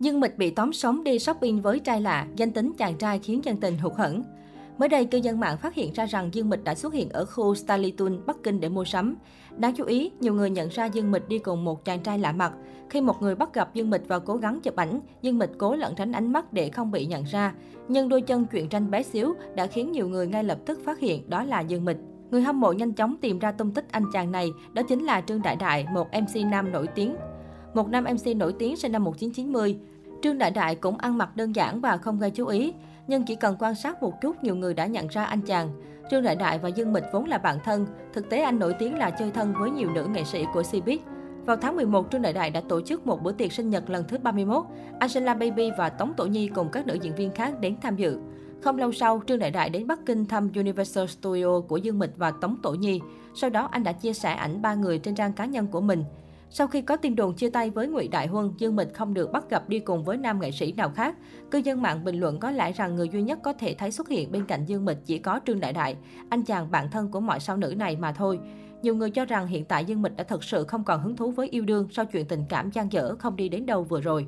Dương Mịch bị tóm sống đi shopping với trai lạ, danh tính chàng trai khiến dân tình hụt hẫng. Mới đây, cư dân mạng phát hiện ra rằng Dương Mịch đã xuất hiện ở khu Stalitun, Bắc Kinh để mua sắm. Đáng chú ý, nhiều người nhận ra Dương Mịch đi cùng một chàng trai lạ mặt. Khi một người bắt gặp Dương Mịch và cố gắng chụp ảnh, Dương Mịch cố lẩn tránh ánh mắt để không bị nhận ra. Nhưng đôi chân chuyện tranh bé xíu đã khiến nhiều người ngay lập tức phát hiện đó là Dương Mịch. Người hâm mộ nhanh chóng tìm ra tung tích anh chàng này, đó chính là Trương Đại Đại, một MC nam nổi tiếng. Một nam MC nổi tiếng sinh năm 1990. Trương Đại Đại cũng ăn mặc đơn giản và không gây chú ý. Nhưng chỉ cần quan sát một chút, nhiều người đã nhận ra anh chàng. Trương Đại Đại và Dương Mịch vốn là bạn thân. Thực tế anh nổi tiếng là chơi thân với nhiều nữ nghệ sĩ của Cbiz. Vào tháng 11, Trương Đại Đại đã tổ chức một bữa tiệc sinh nhật lần thứ 31. Angela Baby và Tống Tổ Nhi cùng các nữ diễn viên khác đến tham dự. Không lâu sau, Trương Đại Đại đến Bắc Kinh thăm Universal Studio của Dương Mịch và Tống Tổ Nhi. Sau đó, anh đã chia sẻ ảnh ba người trên trang cá nhân của mình. Sau khi có tin đồn chia tay với Ngụy Đại Huân, Dương Mịch không được bắt gặp đi cùng với nam nghệ sĩ nào khác. Cư dân mạng bình luận có lẽ rằng người duy nhất có thể thấy xuất hiện bên cạnh Dương Mịch chỉ có Trương Đại Đại, anh chàng bạn thân của mọi sao nữ này mà thôi. Nhiều người cho rằng hiện tại Dương Mịch đã thật sự không còn hứng thú với yêu đương sau chuyện tình cảm gian dở không đi đến đâu vừa rồi.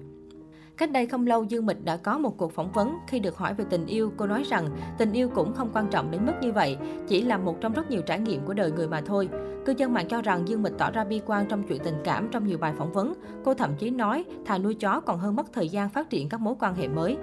Cách đây không lâu, Dương Mịch đã có một cuộc phỏng vấn. Khi được hỏi về tình yêu, cô nói rằng tình yêu cũng không quan trọng đến mức như vậy, chỉ là một trong rất nhiều trải nghiệm của đời người mà thôi. Cư dân mạng cho rằng Dương Mịch tỏ ra bi quan trong chuyện tình cảm trong nhiều bài phỏng vấn. Cô thậm chí nói thà nuôi chó còn hơn mất thời gian phát triển các mối quan hệ mới.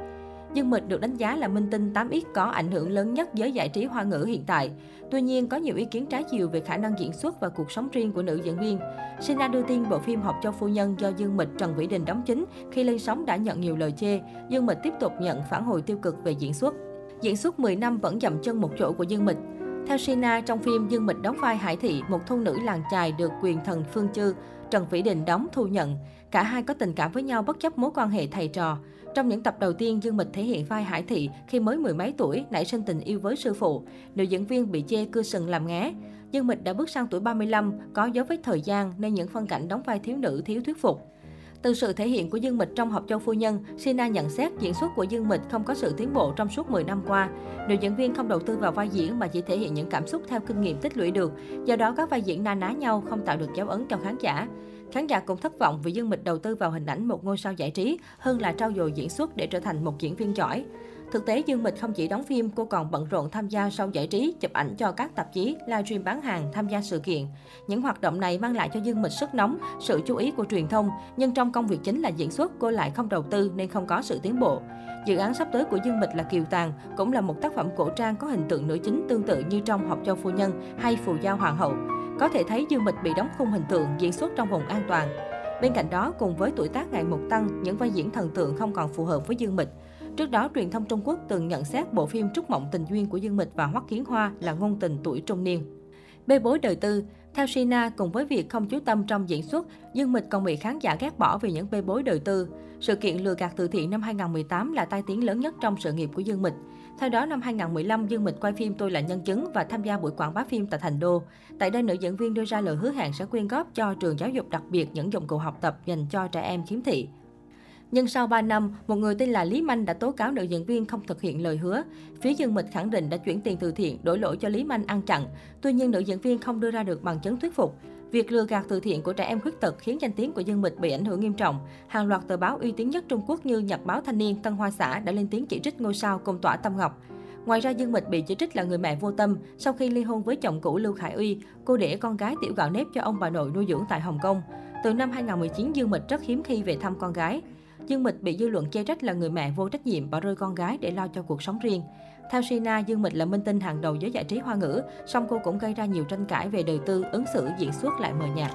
Dương Mịch được đánh giá là minh tinh 8X có ảnh hưởng lớn nhất giới giải trí hoa ngữ hiện tại. Tuy nhiên, có nhiều ý kiến trái chiều về khả năng diễn xuất và cuộc sống riêng của nữ diễn viên. Sina đưa tin bộ phim Học cho Phu Nhân do Dương Mịch Trần Vĩ Đình đóng chính khi lên sóng đã nhận nhiều lời chê. Dương Mịch tiếp tục nhận phản hồi tiêu cực về diễn xuất. Diễn xuất 10 năm vẫn dậm chân một chỗ của Dương Mịch. Theo Sina, trong phim Dương Mịch đóng vai Hải Thị, một thôn nữ làng chài được quyền thần Phương Chư, Trần Vĩ Đình đóng thu nhận. Cả hai có tình cảm với nhau bất chấp mối quan hệ thầy trò. Trong những tập đầu tiên, Dương Mịch thể hiện vai Hải Thị khi mới mười mấy tuổi, nảy sinh tình yêu với sư phụ. Nữ diễn viên bị chê cưa sừng làm ngé. Dương Mịch đã bước sang tuổi 35, có dấu vết thời gian nên những phân cảnh đóng vai thiếu nữ thiếu thuyết phục. Từ sự thể hiện của Dương Mịch trong Học Châu Phu Nhân, Sina nhận xét diễn xuất của Dương Mịch không có sự tiến bộ trong suốt 10 năm qua. Nữ diễn viên không đầu tư vào vai diễn mà chỉ thể hiện những cảm xúc theo kinh nghiệm tích lũy được. Do đó các vai diễn na ná nhau không tạo được dấu ấn cho khán giả. Khán giả cũng thất vọng vì Dương Mịch đầu tư vào hình ảnh một ngôi sao giải trí hơn là trau dồi diễn xuất để trở thành một diễn viên giỏi. Thực tế, Dương Mịch không chỉ đóng phim, cô còn bận rộn tham gia show giải trí, chụp ảnh cho các tạp chí, livestream bán hàng, tham gia sự kiện. Những hoạt động này mang lại cho Dương Mịch sức nóng, sự chú ý của truyền thông, nhưng trong công việc chính là diễn xuất, cô lại không đầu tư nên không có sự tiến bộ. Dự án sắp tới của Dương Mịch là Kiều Tàng, cũng là một tác phẩm cổ trang có hình tượng nữ chính tương tự như trong Học cho Phu Nhân hay Phù Giao Hoàng hậu. Có thể thấy Dương Mịch bị đóng khung hình tượng diễn xuất trong vùng an toàn. Bên cạnh đó, cùng với tuổi tác ngày một tăng, những vai diễn thần tượng không còn phù hợp với Dương Mịch. Trước đó, truyền thông Trung Quốc từng nhận xét bộ phim Trúc Mộng Tình Duyên của Dương Mịch và Hoắc Kiến Hoa là ngôn tình tuổi trung niên. Bê bối đời tư Theo Sina, cùng với việc không chú tâm trong diễn xuất, Dương Mịch còn bị khán giả ghét bỏ vì những bê bối đời tư. Sự kiện lừa gạt từ thiện năm 2018 là tai tiếng lớn nhất trong sự nghiệp của Dương Mịch. Theo đó, năm 2015, Dương Mịch quay phim Tôi là nhân chứng và tham gia buổi quảng bá phim tại Thành Đô. Tại đây, nữ diễn viên đưa ra lời hứa hẹn sẽ quyên góp cho trường giáo dục đặc biệt những dụng cụ học tập dành cho trẻ em khiếm thị. Nhưng sau 3 năm, một người tên là Lý Manh đã tố cáo nữ diễn viên không thực hiện lời hứa. Phía Dương Mịch khẳng định đã chuyển tiền từ thiện, đổi lỗi cho Lý Manh ăn chặn. Tuy nhiên, nữ diễn viên không đưa ra được bằng chứng thuyết phục. Việc lừa gạt từ thiện của trẻ em khuyết tật khiến danh tiếng của Dương Mịch bị ảnh hưởng nghiêm trọng. Hàng loạt tờ báo uy tín nhất Trung Quốc như Nhật báo Thanh niên, Tân Hoa xã đã lên tiếng chỉ trích ngôi sao công tỏa Tâm Ngọc. Ngoài ra, Dương Mịch bị chỉ trích là người mẹ vô tâm. Sau khi ly hôn với chồng cũ Lưu Khải Uy, cô để con gái tiểu gạo nếp cho ông bà nội nuôi dưỡng tại Hồng Kông. Từ năm 2019, Dương Mịch rất hiếm khi về thăm con gái. Dương Mịch bị dư luận chê trách là người mẹ vô trách nhiệm bỏ rơi con gái để lo cho cuộc sống riêng. Theo Sina, Dương Mịch là minh tinh hàng đầu giới giải trí hoa ngữ, song cô cũng gây ra nhiều tranh cãi về đời tư, ứng xử, diễn xuất lại mờ nhạt.